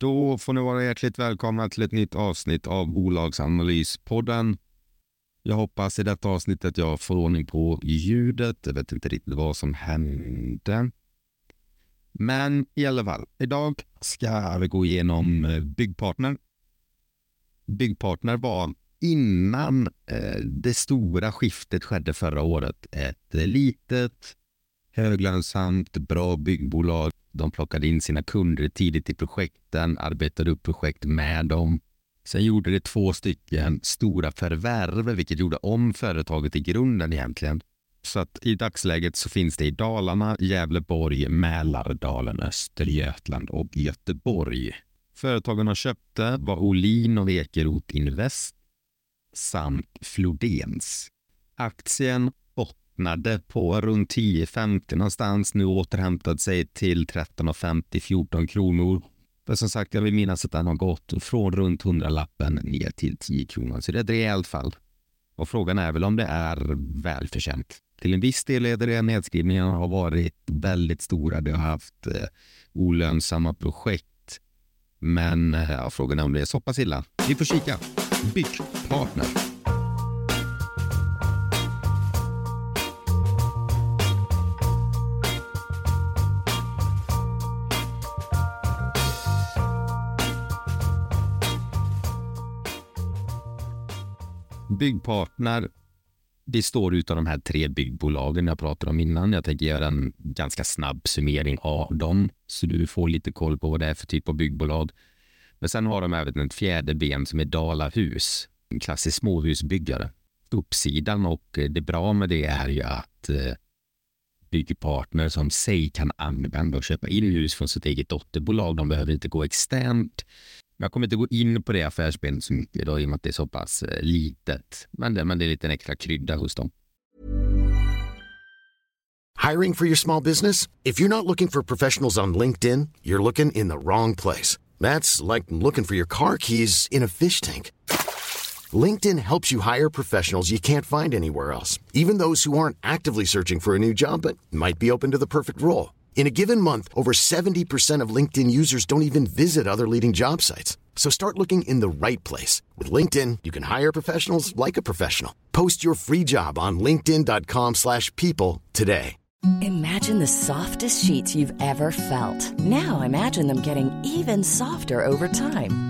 Då får ni vara hjärtligt välkomna till ett nytt avsnitt av Bolagsanalyspodden. Jag hoppas i detta avsnittet jag får ordning på ljudet. Jag vet inte riktigt vad som hände. Men i alla fall, idag ska vi gå igenom eh, Byggpartner. Byggpartner var innan eh, det stora skiftet skedde förra året ett litet, höglönsamt, bra byggbolag de plockade in sina kunder tidigt i projekten, arbetade upp projekt med dem. Sen gjorde det två stycken stora förvärv, vilket gjorde om företaget i grunden egentligen. Så att i dagsläget så finns det i Dalarna, Gävleborg, Mälardalen, Östergötland och Göteborg. Företagen de köpte var Olin och Ekeroth Invest samt Flodens. Aktien öppnade på runt 10,50 någonstans, nu återhämtat sig till 13,50, 14 kronor. För som sagt, jag vill minnas att den har gått från runt 100-lappen ner till 10 kronor, så det är ett rejält fall. Och frågan är väl om det är välförtjänt. Till en viss del är det det. Nedskrivningarna har varit väldigt stora. Det har haft eh, olönsamma projekt. Men eh, ja, frågan är om det är så pass illa. Vi får kika. Byggpartner. Byggpartner består av de här tre byggbolagen jag pratade om innan. Jag tänker göra en ganska snabb summering av dem så du får lite koll på vad det är för typ av byggbolag. Men sen har de även ett fjärde ben som är Dalahus, en klassisk småhusbyggare. Uppsidan och det bra med det är ju att eh, byggpartner som sig kan använda och köpa in hus från sitt eget dotterbolag. De behöver inte gå externt jag kommer inte gå in på det affärsbenet så mycket då, i och med att det är så pass eh, litet. Men det, men det är lite en extra krydda hos dem. Hiring for your small business? If you're not looking for professionals on LinkedIn, you're looking in the wrong place. That's like looking for your car keys in a fish tank. LinkedIn helps you hire professionals you can't find anywhere else, even those who aren't actively searching for a new job but might be open to the perfect role. In a given month, over 70% of LinkedIn users don't even visit other leading job sites. So start looking in the right place. With LinkedIn, you can hire professionals like a professional. Post your free job on linkedin.com slash people today. Imagine the softest sheets you've ever felt. Now imagine them getting even softer over time.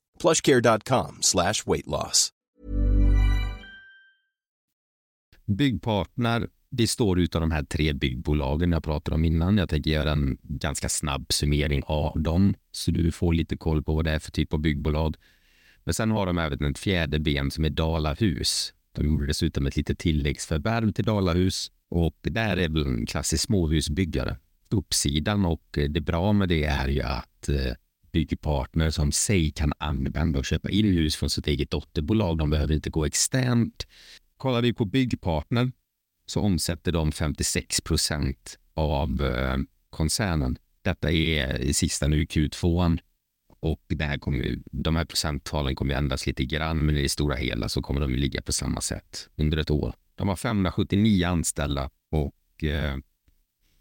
plushcare.com slash weight loss. Byggpartner består av de här tre byggbolagen jag pratade om innan. Jag tänker göra en ganska snabb summering av dem så du får lite koll på vad det är för typ av byggbolag. Men sen har de även ett fjärde ben som är Dalahus. De gjorde dessutom ett litet tilläggsförvärv till Dalahus och det där är väl en klassisk småhusbyggare. Uppsidan och det bra med det är ju att eh, utbytepartner byggpartner som sig kan använda och köpa in hus från sitt eget dotterbolag. De behöver inte gå externt. Kollar vi på byggpartner så omsätter de 56 procent av eh, koncernen. Detta är i sista nu Q2 och det här kommer, de här procenttalen kommer ändras lite grann, men i det stora hela så kommer de ligga på samma sätt under ett år. De har 579 anställda och eh,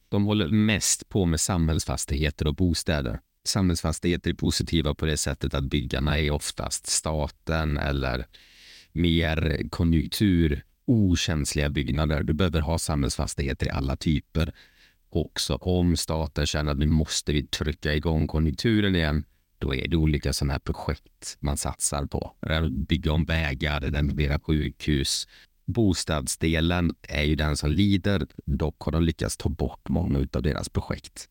de håller mest på med samhällsfastigheter och bostäder samhällsfastigheter är positiva på det sättet att byggarna är oftast staten eller mer konjunktur okänsliga byggnader. Du behöver ha samhällsfastigheter i alla typer. Också om staten känner att nu måste vi trycka igång konjunkturen igen, då är det olika sådana här projekt man satsar på. Bygga om vägar, renovera sjukhus. Bostadsdelen är ju den som lider. Dock har de lyckats ta bort många av deras projekt.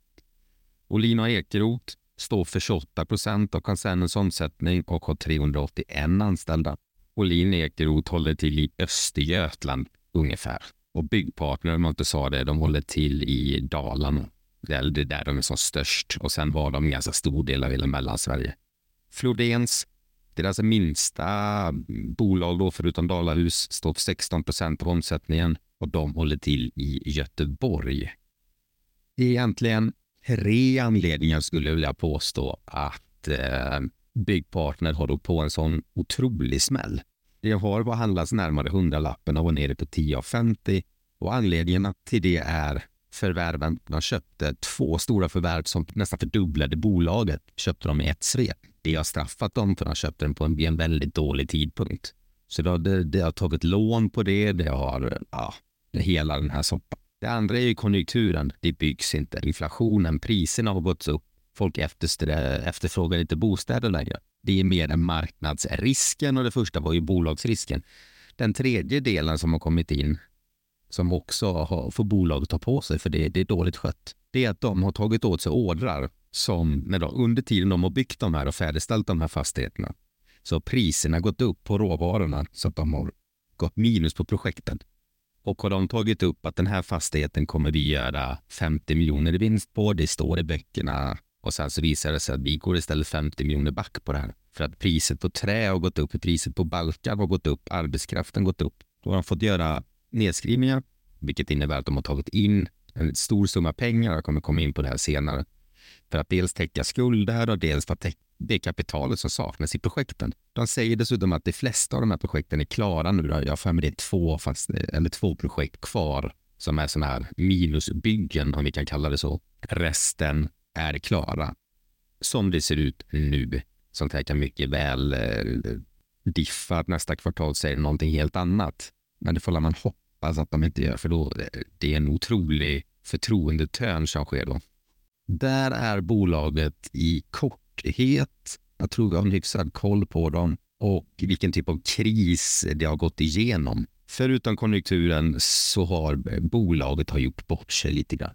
Olin och Ekeroth står för 28 procent av koncernens omsättning och har 381 anställda. Olin Ekeroth håller till i Östergötland ungefär. Och Byggpartner, om man inte sa det, de håller till i Dalarna. Det är där de är som störst. Och sen var de en ganska stor del av hela Mellansverige. Flodens, deras minsta bolag då, förutom Dalahus, står för 16 procent av omsättningen och de håller till i Göteborg. Egentligen tre anledningar skulle jag vilja påstå att eh, Byggpartner har åkt på en sån otrolig smäll. Det har handlats närmare hundralappen och var nere på 10,50 och anledningarna till det är förvärven. De köpte två stora förvärv som nästan fördubblade bolaget. Köpte de i ett svep. Det har straffat dem för de köpte den på en, en väldigt dålig tidpunkt. Så det, det, det har tagit lån på det. Det har ja, hela den här soppan. Det andra är ju konjunkturen. Det byggs inte. Inflationen, priserna har gått upp. Folk efterfrågar inte bostäder längre. Det är mer än marknadsrisken och det första var ju bolagsrisken. Den tredje delen som har kommit in som också har, får bolaget ta på sig för det, det är dåligt skött. Det är att de har tagit åt sig ordrar som när de, under tiden de har byggt de här och färdigställt de här fastigheterna så har priserna gått upp på råvarorna så att de har gått minus på projekten. Och har de tagit upp att den här fastigheten kommer vi göra 50 miljoner i vinst på, det står i böckerna och sen så visar det sig att vi går istället 50 miljoner back på det här. För att priset på trä har gått upp, priset på balkar har gått upp, arbetskraften gått upp. Då har de fått göra nedskrivningar, vilket innebär att de har tagit in en stor summa pengar. Jag kommer komma in på det här senare. För att dels täcka skulder och dels för att täcka det kapitalet som saknas i projekten. De säger dessutom att de flesta av de här projekten är klara nu. Jag har för mig det är två, fast, eller två projekt kvar som är sådana här minusbyggen, om vi kan kalla det så. Resten är klara. Som det ser ut nu. Sånt här kan mycket väl eh, diffa att nästa kvartal säger någonting helt annat. Men det får man hoppas att de inte gör, för då eh, det är en otrolig förtroendetörn som sker då. Där är bolaget i korthet. Jag tror vi har en hyfsad koll på dem och vilken typ av kris det har gått igenom. Förutom konjunkturen så har bolaget har gjort bort sig lite grann.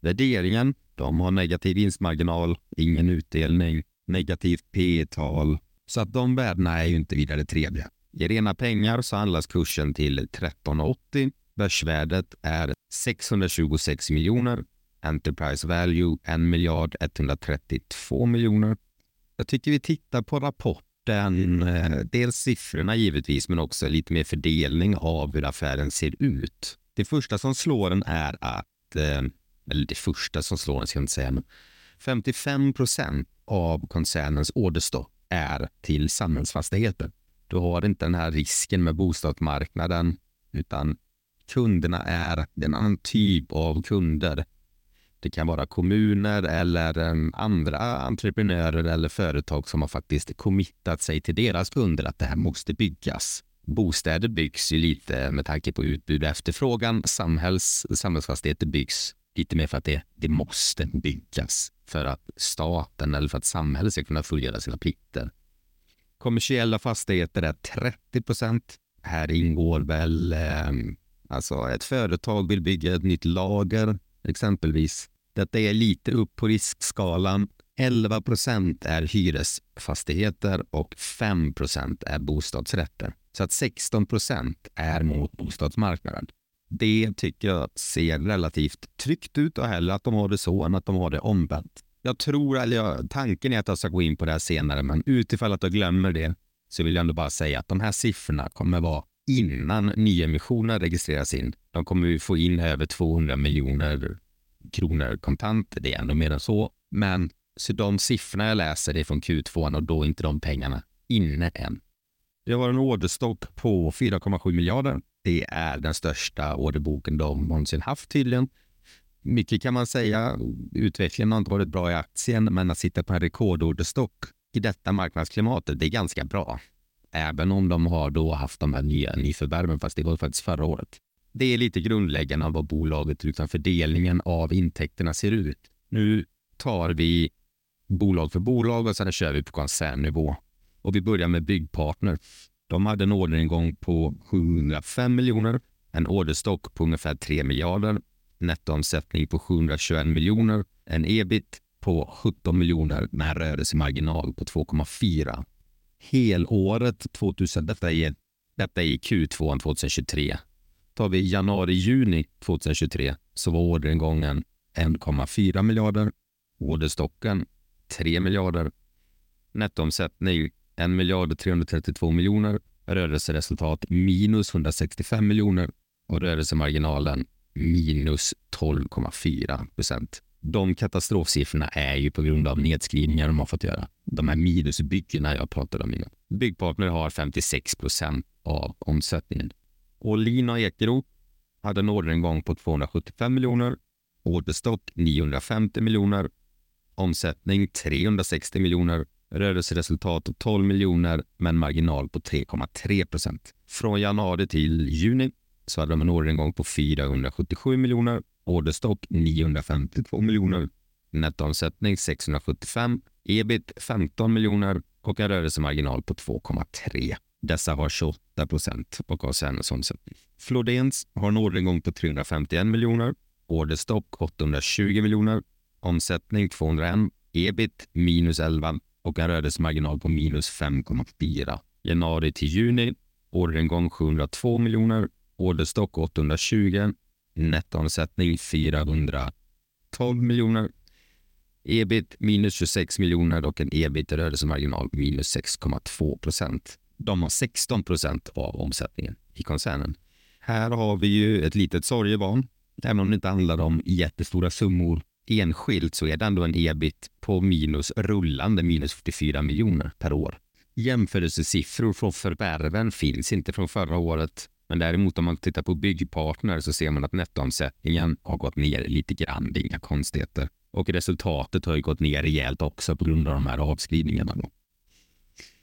Värderingen, de har negativ vinstmarginal, ingen utdelning, negativt P tal Så att de värdena är ju inte vidare trevliga. I rena pengar så handlas kursen till 13,80. Börsvärdet är 626 miljoner. Enterprise value 1 miljard 132 miljoner. Jag tycker vi tittar på rapporten, eh, dels siffrorna givetvis, men också lite mer fördelning av hur affären ser ut. Det första som slår en är att, eh, eller det första som slår en ska jag inte säga, men 55 procent av koncernens orderstock är till samhällsfastigheter. Du har inte den här risken med bostadsmarknaden, utan kunderna är en annan typ av kunder. Det kan vara kommuner eller ehm, andra entreprenörer eller företag som har faktiskt committat sig till deras kunder att det här måste byggas. Bostäder byggs ju lite med tanke på utbud och efterfrågan. Samhälls, samhällsfastigheter byggs lite mer för att det, det måste byggas för att staten eller för att samhället ska kunna fullgöra sina plikter. Kommersiella fastigheter är 30 procent. Här ingår väl eh, alltså ett företag vill bygga ett nytt lager exempelvis. Detta är lite upp på riskskalan. 11 procent är hyresfastigheter och 5 procent är bostadsrätter. Så att 16 procent är mot bostadsmarknaden. Det tycker jag ser relativt tryggt ut och hellre att de har det så än att de har det omvänt. Jag tror, eller jag, tanken är att jag ska gå in på det här senare, men utifall att jag glömmer det så vill jag ändå bara säga att de här siffrorna kommer vara innan nyemissionen registreras in. De kommer vi få in över 200 miljoner kronor kontant. Det är ändå mer än så. Men så de siffrorna jag läser är från Q2 och då är inte de pengarna inne än. Det var en orderstock på 4,7 miljarder. Det är den största orderboken de någonsin haft tydligen mycket kan man säga. Utvecklingen har inte varit bra i aktien, men att sitta på en rekordorderstock i detta marknadsklimatet, det är ganska bra. Även om de har då haft de här nya nyförvärven, fast det var faktiskt förra året. Det är lite grundläggande av vad bolaget utan fördelningen av intäkterna ser ut. Nu tar vi bolag för bolag och sen kör vi på koncernnivå. Och vi börjar med Byggpartner. De hade en orderingång på 705 miljoner, en orderstock på ungefär 3 miljarder, nettoomsättning på 721 miljoner, en ebit på 17 miljoner med en rörelsemarginal på 2,4. Helåret 2000, detta är, detta är Q2 2023. Tar vi januari-juni 2023 så var orderingången 1,4 miljarder, orderstocken 3 miljarder, nettoomsättning 1 miljard 332 miljoner, rörelseresultat minus 165 miljoner och rörelsemarginalen minus 12,4 procent. De katastrofsiffrorna är ju på grund av nedskrivningar de har fått göra. De här minusbyggena jag pratade om innan. Byggpartner har 56 procent av omsättningen. Och Lina Ekeroth hade en orderingång på 275 miljoner, orderstock 950 miljoner, omsättning 360 miljoner, rörelseresultat 12 miljoner med en marginal på 3,3 procent. Från januari till juni så hade de en orderingång på 477 miljoner, orderstock 952 miljoner, nettoomsättning 675, ebit 15 miljoner och en rörelsemarginal på 2,3. Dessa har 28 procent av koncernens omsättning. Flodens har en orderingång på 351 miljoner, orderstock 820 miljoner, omsättning 201, ebit minus 11 och en rörelsemarginal på minus 5,4. Januari till juni, orderingång 702 miljoner, orderstock 820, nettoomsättning 412 miljoner, ebit minus 26 miljoner och en ebit-rörelsemarginal minus 6,2 procent. De har 16 procent av omsättningen i koncernen. Här har vi ju ett litet sorgebarn. Även om det inte handlar om jättestora summor enskilt så är det ändå en ebit på minus rullande minus 44 miljoner per år. Jämförelsesiffror från förvärven finns inte från förra året. Men däremot om man tittar på byggpartner så ser man att nettoomsättningen har gått ner lite grann. Det är inga konstigheter. Och resultatet har ju gått ner rejält också på grund av de här avskrivningarna. Då.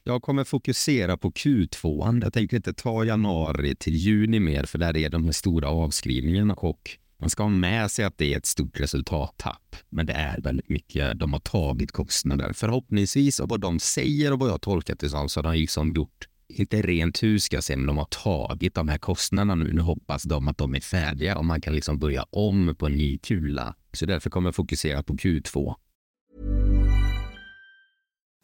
Jag kommer fokusera på Q2. Jag tänker inte ta januari till juni mer, för där är de här stora avskrivningarna och man ska ha med sig att det är ett stort resultattapp. Men det är väldigt mycket. De har tagit kostnader. Förhoppningsvis och vad de säger och vad jag tolkat det som så har de liksom gjort inte rent hus ska jag säga, men de har tagit de här kostnaderna nu. Nu hoppas de att de är färdiga och man kan liksom börja om på en ny kula. Så därför kommer jag fokusera på Q2.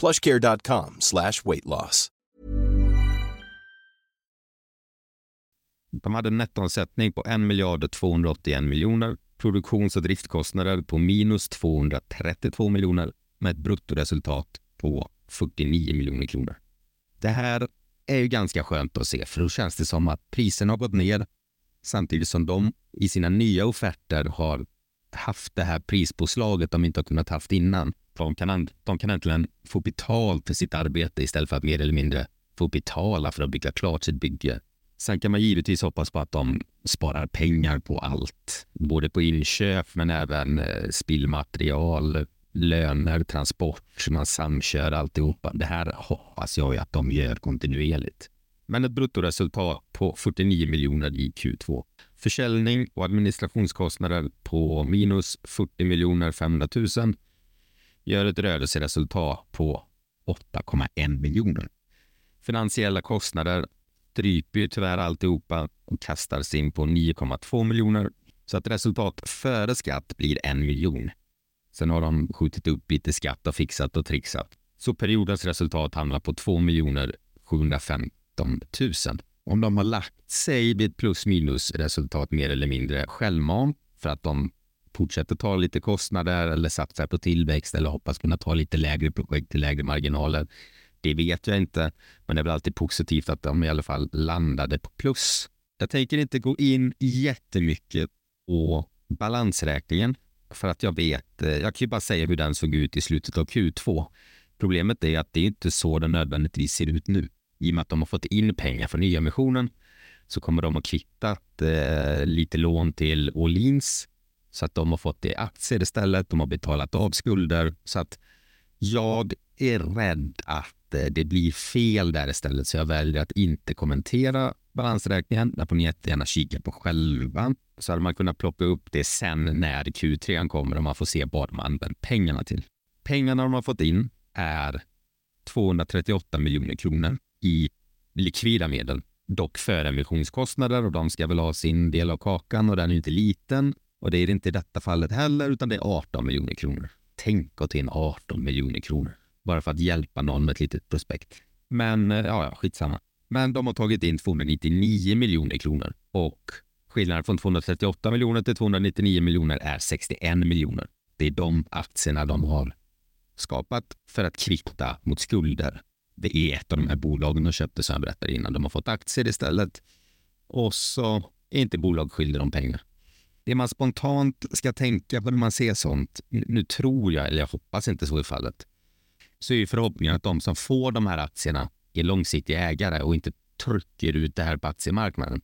plushcare.com slash weight loss. De hade en nettoomsättning på 1 miljard 281 miljoner, produktions och driftkostnader på minus 232 miljoner med ett bruttoresultat på 49 miljoner kronor. Det här är ju ganska skönt att se, för då känns det som att priserna har gått ner samtidigt som de i sina nya offerter har haft det här prispåslaget de inte har kunnat haft innan. De kan, de kan äntligen få betalt för sitt arbete istället för att mer eller mindre få betala för att bygga klart sitt bygge. Sen kan man givetvis hoppas på att de sparar pengar på allt, både på inköp men även eh, spillmaterial, löner, transport, man samkör alltihopa. Det här hoppas jag att de gör kontinuerligt. Men ett bruttoresultat på 49 miljoner i Q2. Försäljning och administrationskostnader på minus 40 miljoner 500 000 gör ett rörelseresultat på 8,1 miljoner. Finansiella kostnader stryper ju tyvärr alltihopa och kastar sig in på 9,2 miljoner. Så att resultat före skatt blir en miljon. Sen har de skjutit upp lite skatt och fixat och trixat. Så periodens resultat hamnar på 2 miljoner 715 000. Om de har lagt sig vid ett plus minus resultat mer eller mindre självmant för att de fortsätter ta lite kostnader eller satsar på tillväxt eller hoppas kunna ta lite lägre projekt till lägre marginaler. Det vet jag inte, men det är väl alltid positivt att de i alla fall landade på plus. Jag tänker inte gå in jättemycket på balansräkningen för att jag vet, eh, jag kan ju bara säga hur den såg ut i slutet av Q2. Problemet är att det är inte så den nödvändigtvis ser ut nu. I och med att de har fått in pengar från nyemissionen så kommer de att kvittat eh, lite lån till Åhlins så att de har fått det i aktier istället. De har betalat av skulder så att jag är rädd att eh, det blir fel där istället så jag väljer att inte kommentera balansräkningen. Där får ni jättegärna kika på själva. Så hade man kunnat plocka upp det sen när Q3 kommer och man får se vad de använt pengarna till. Pengarna de har fått in är 238 miljoner kronor i likvida medel. Dock för emissionskostnader och de ska väl ha sin del av kakan och den är inte liten. Och det är det inte i detta fallet heller utan det är 18 miljoner kronor. Tänk att ta in 18 miljoner kronor bara för att hjälpa någon med ett litet prospekt. Men eh, ja, ja, skitsamma. Men de har tagit in 299 miljoner kronor och skillnaden från 238 miljoner till 299 miljoner är 61 miljoner. Det är de aktierna de har skapat för att kvitta mot skulder. Det är ett av de här bolagen de köpte som jag berättade innan. De har fått aktier istället och så är inte bolag skyldiga dem pengar. Det man spontant ska tänka på när man ser sånt, nu tror jag, eller jag hoppas inte så i fallet, så är förhoppningen att de som får de här aktierna är långsiktiga ägare och inte trycker ut det här på aktiemarknaden.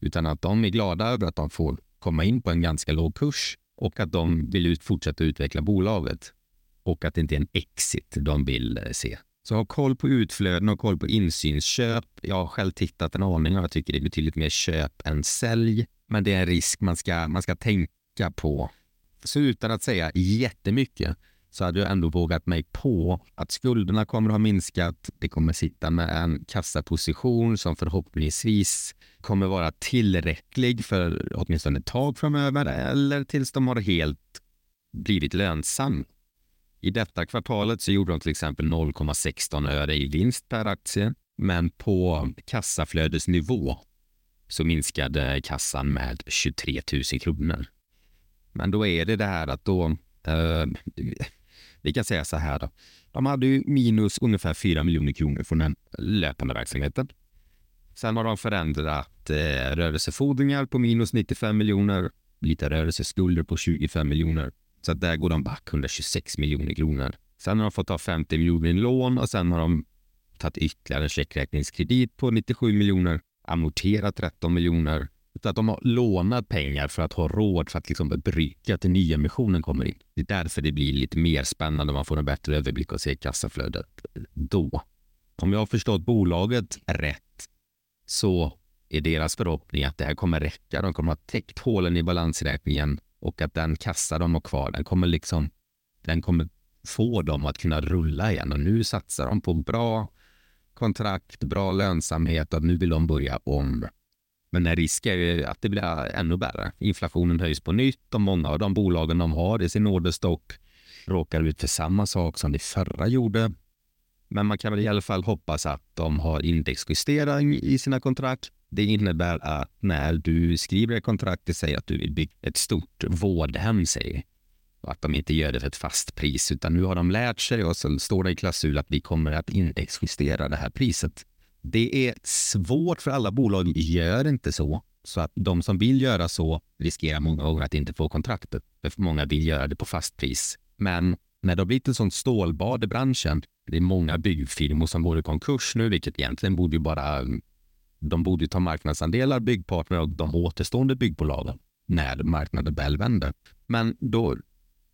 Utan att de är glada över att de får komma in på en ganska låg kurs och att de vill ut, fortsätta utveckla bolaget. Och att det inte är en exit de vill eh, se. Så ha koll på utflöden och koll på insynsköp. Jag har själv tittat en aning och jag tycker det är betydligt mer köp än sälj. Men det är en risk man ska, man ska tänka på. Så utan att säga jättemycket så hade jag ändå vågat mig på att skulderna kommer att ha minskat. Det kommer sitta med en kassaposition som förhoppningsvis kommer vara tillräcklig för åtminstone ett tag framöver eller tills de har helt blivit lönsam. I detta kvartalet så gjorde de till exempel 0,16 öre i vinst per aktie, men på kassaflödesnivå så minskade kassan med 23 000 kronor. Men då är det det här att då eh, vi kan säga så här då. De hade ju minus ungefär 4 miljoner kronor från den löpande verksamheten. Sen har de förändrat eh, rörelsefordringar på minus 95 miljoner, lite rörelseskulder på 25 miljoner. Så att där går de back 126 miljoner kronor. Sen har de fått ta 50 miljoner i lån och sen har de tagit ytterligare en checkräkningskredit på 97 miljoner, amorterat 13 miljoner Så att de har lånat pengar för att ha råd för att liksom bryta till nyemissionen kommer in. Det är därför det blir lite mer spännande man får en bättre överblick och ser kassaflödet då. Om jag har förstått bolaget rätt så är deras förhoppning att det här kommer räcka. De kommer att ha täckt hålen i balansräkningen och att den kassa de har kvar, den kommer liksom, den kommer få dem att kunna rulla igen och nu satsar de på bra kontrakt, bra lönsamhet och nu vill de börja om. Men en risk är ju att det blir ännu värre. Inflationen höjs på nytt och många av de bolagen de har i sin orderstock råkar ut för samma sak som det förra gjorde. Men man kan väl i alla fall hoppas att de har indexjustering i sina kontrakt. Det innebär att när du skriver ett kontrakt, säger att du vill bygga ett stort vårdhem, säger och att de inte gör det för ett fast pris, utan nu har de lärt sig och så står det i klausul att vi kommer att indexjustera det här priset. Det är svårt för alla bolag gör inte så. Så att de som vill göra så riskerar många gånger att inte få kontraktet. För många vill göra det på fast pris. Men när det har blivit ett sånt stålbad i branschen, det är många byggfirmor som går i konkurs nu, vilket egentligen borde ju bara mm, de borde ta marknadsandelar, byggpartner och de återstående byggbolagen när marknaden väl vänder. Men då,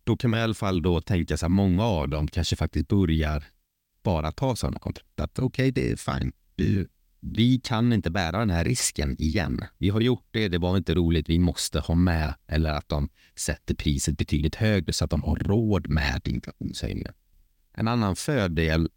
då kan man i alla fall då tänka sig att många av dem kanske faktiskt börjar bara ta sådana kontrakt. Att okej, okay, det är fine. Vi, vi kan inte bära den här risken igen. Vi har gjort det, det var inte roligt, vi måste ha med. Eller att de sätter priset betydligt högre så att de har råd med inflationshöjningen. En annan fördel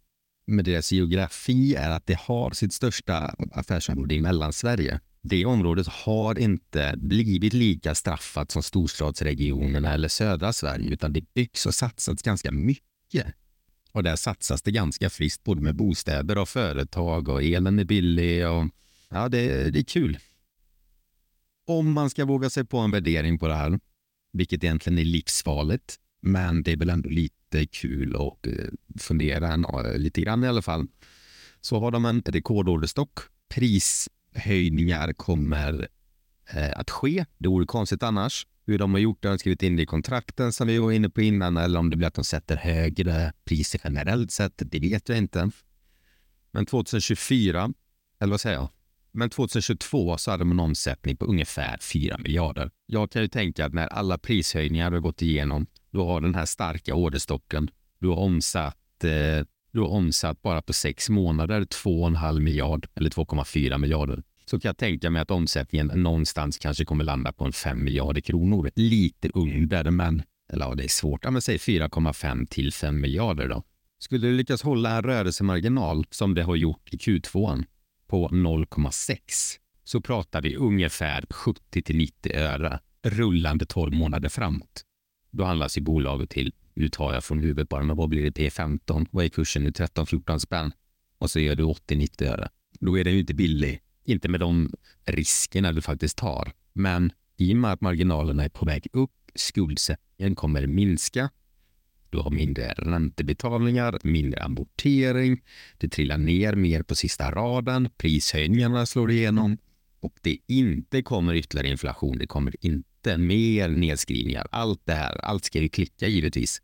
med deras geografi är att det har sitt största affärsområde i Mellansverige. Det området har inte blivit lika straffat som storstadsregionerna eller södra Sverige, utan det byggs och satsas ganska mycket. Och där satsas det ganska friskt både med bostäder och företag och elen är billig och ja, det, det är kul. Om man ska våga sig på en värdering på det här, vilket egentligen är livsfarligt, men det är väl ändå lite kul att eh, fundera eh, lite grann i alla fall, så har de en rekordorderstock. Prishöjningar kommer eh, att ske. Det vore konstigt annars. Hur de har gjort det, har skrivit in det i kontrakten som vi var inne på innan eller om det blir att de sätter högre priser generellt sett, det vet jag inte. Men 2024, eller vad säger jag? Men 2022 så hade man en omsättning på ungefär 4 miljarder. Jag kan ju tänka att när alla prishöjningar har gått igenom, du har den här starka orderstocken, du har omsatt, eh, du har omsatt bara på sex månader 2,5 miljard eller 2,4 miljarder så kan jag tänka mig att omsättningen någonstans kanske kommer landa på en 5 miljarder kronor. Lite under, men eller ja, det är svårt. Ja, men säg 4,5 till 5 miljarder då. Skulle du lyckas hålla en rörelsemarginal som det har gjort i Q2 på 0,6 så pratar vi ungefär 70 till 90 öre rullande 12 månader framåt. Då handlas ju bolaget till, nu tar jag från huvudet bara, men vad blir det P15? Vad är kursen nu? 13-14 spänn. Och så gör du 80-90 öre. Då är det ju inte billig inte med de riskerna du faktiskt tar. Men i och med att marginalerna är på väg upp, skuldsättningen kommer minska. Du har mindre räntebetalningar, mindre amortering. Det trillar ner mer på sista raden. Prishöjningarna slår igenom och det inte kommer ytterligare inflation. Det kommer inte mer nedskrivningar. Allt det här, allt ska ju klicka givetvis.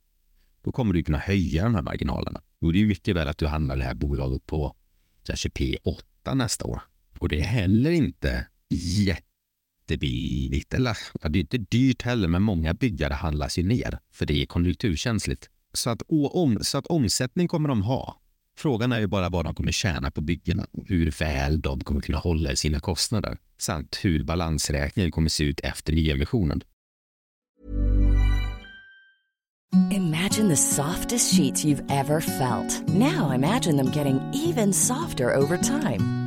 Då kommer du kunna höja de här marginalerna. Då är det ju mycket väl att du handlar det här bolaget på kanske P8 nästa år. Och det är heller inte jättebilligt. Eller ja, det är inte dyrt heller, men många byggare handlas ju ner för det är konjunkturkänsligt. Så att, om, så att omsättning kommer de ha. Frågan är ju bara vad de kommer tjäna på byggena och hur väl de kommer kunna hålla i sina kostnader samt hur balansräkningen kommer se ut efter nyemissionen. Imagine the softest sheets you've ever felt. Now imagine them getting even softer over time.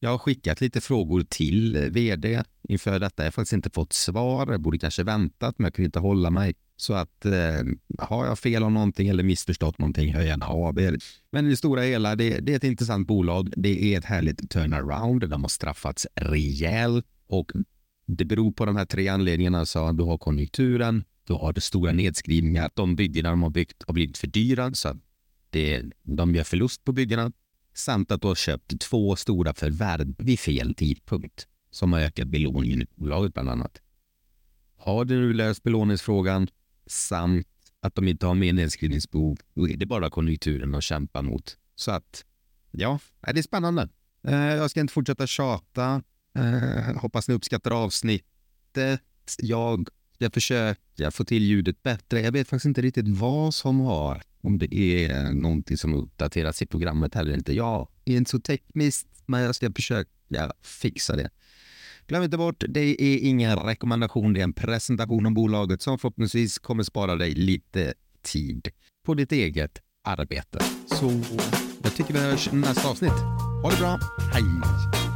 Jag har skickat lite frågor till vd inför detta. Jag har faktiskt inte fått svar. Jag borde kanske väntat, men jag kunde inte hålla mig. Så att eh, har jag fel om någonting eller missförstått någonting, hör gärna av er. Men i det stora hela, det, det, är ett intressant bolag. Det är ett härligt turnaround. De har straffats rejält och det beror på de här tre anledningarna. Så du har konjunkturen, du har det stora nedskrivningar. De byggena de har byggt har blivit för dyra så att det, de gör förlust på byggena samt att du har köpt två stora förvärv vid fel tidpunkt som har ökat belåningen i bolaget bland annat. Har du nu löst belåningsfrågan samt att de inte har mer nedskrivningsbehov, då är det bara konjunkturen att kämpa mot. Så att, ja, det är spännande. Eh, jag ska inte fortsätta tjata. Eh, hoppas ni uppskattar avsnittet. Jag jag försöker få till ljudet bättre. Jag vet faktiskt inte riktigt vad som har, om det är någonting som uppdateras i programmet eller inte. Jag är inte så tekniskt, men alltså jag ska försöka fixa det. Glöm inte bort, det är ingen rekommendation, det är en presentation om bolaget som förhoppningsvis kommer spara dig lite tid på ditt eget arbete. Så jag tycker vi hörs i nästa avsnitt. Ha det bra, hej!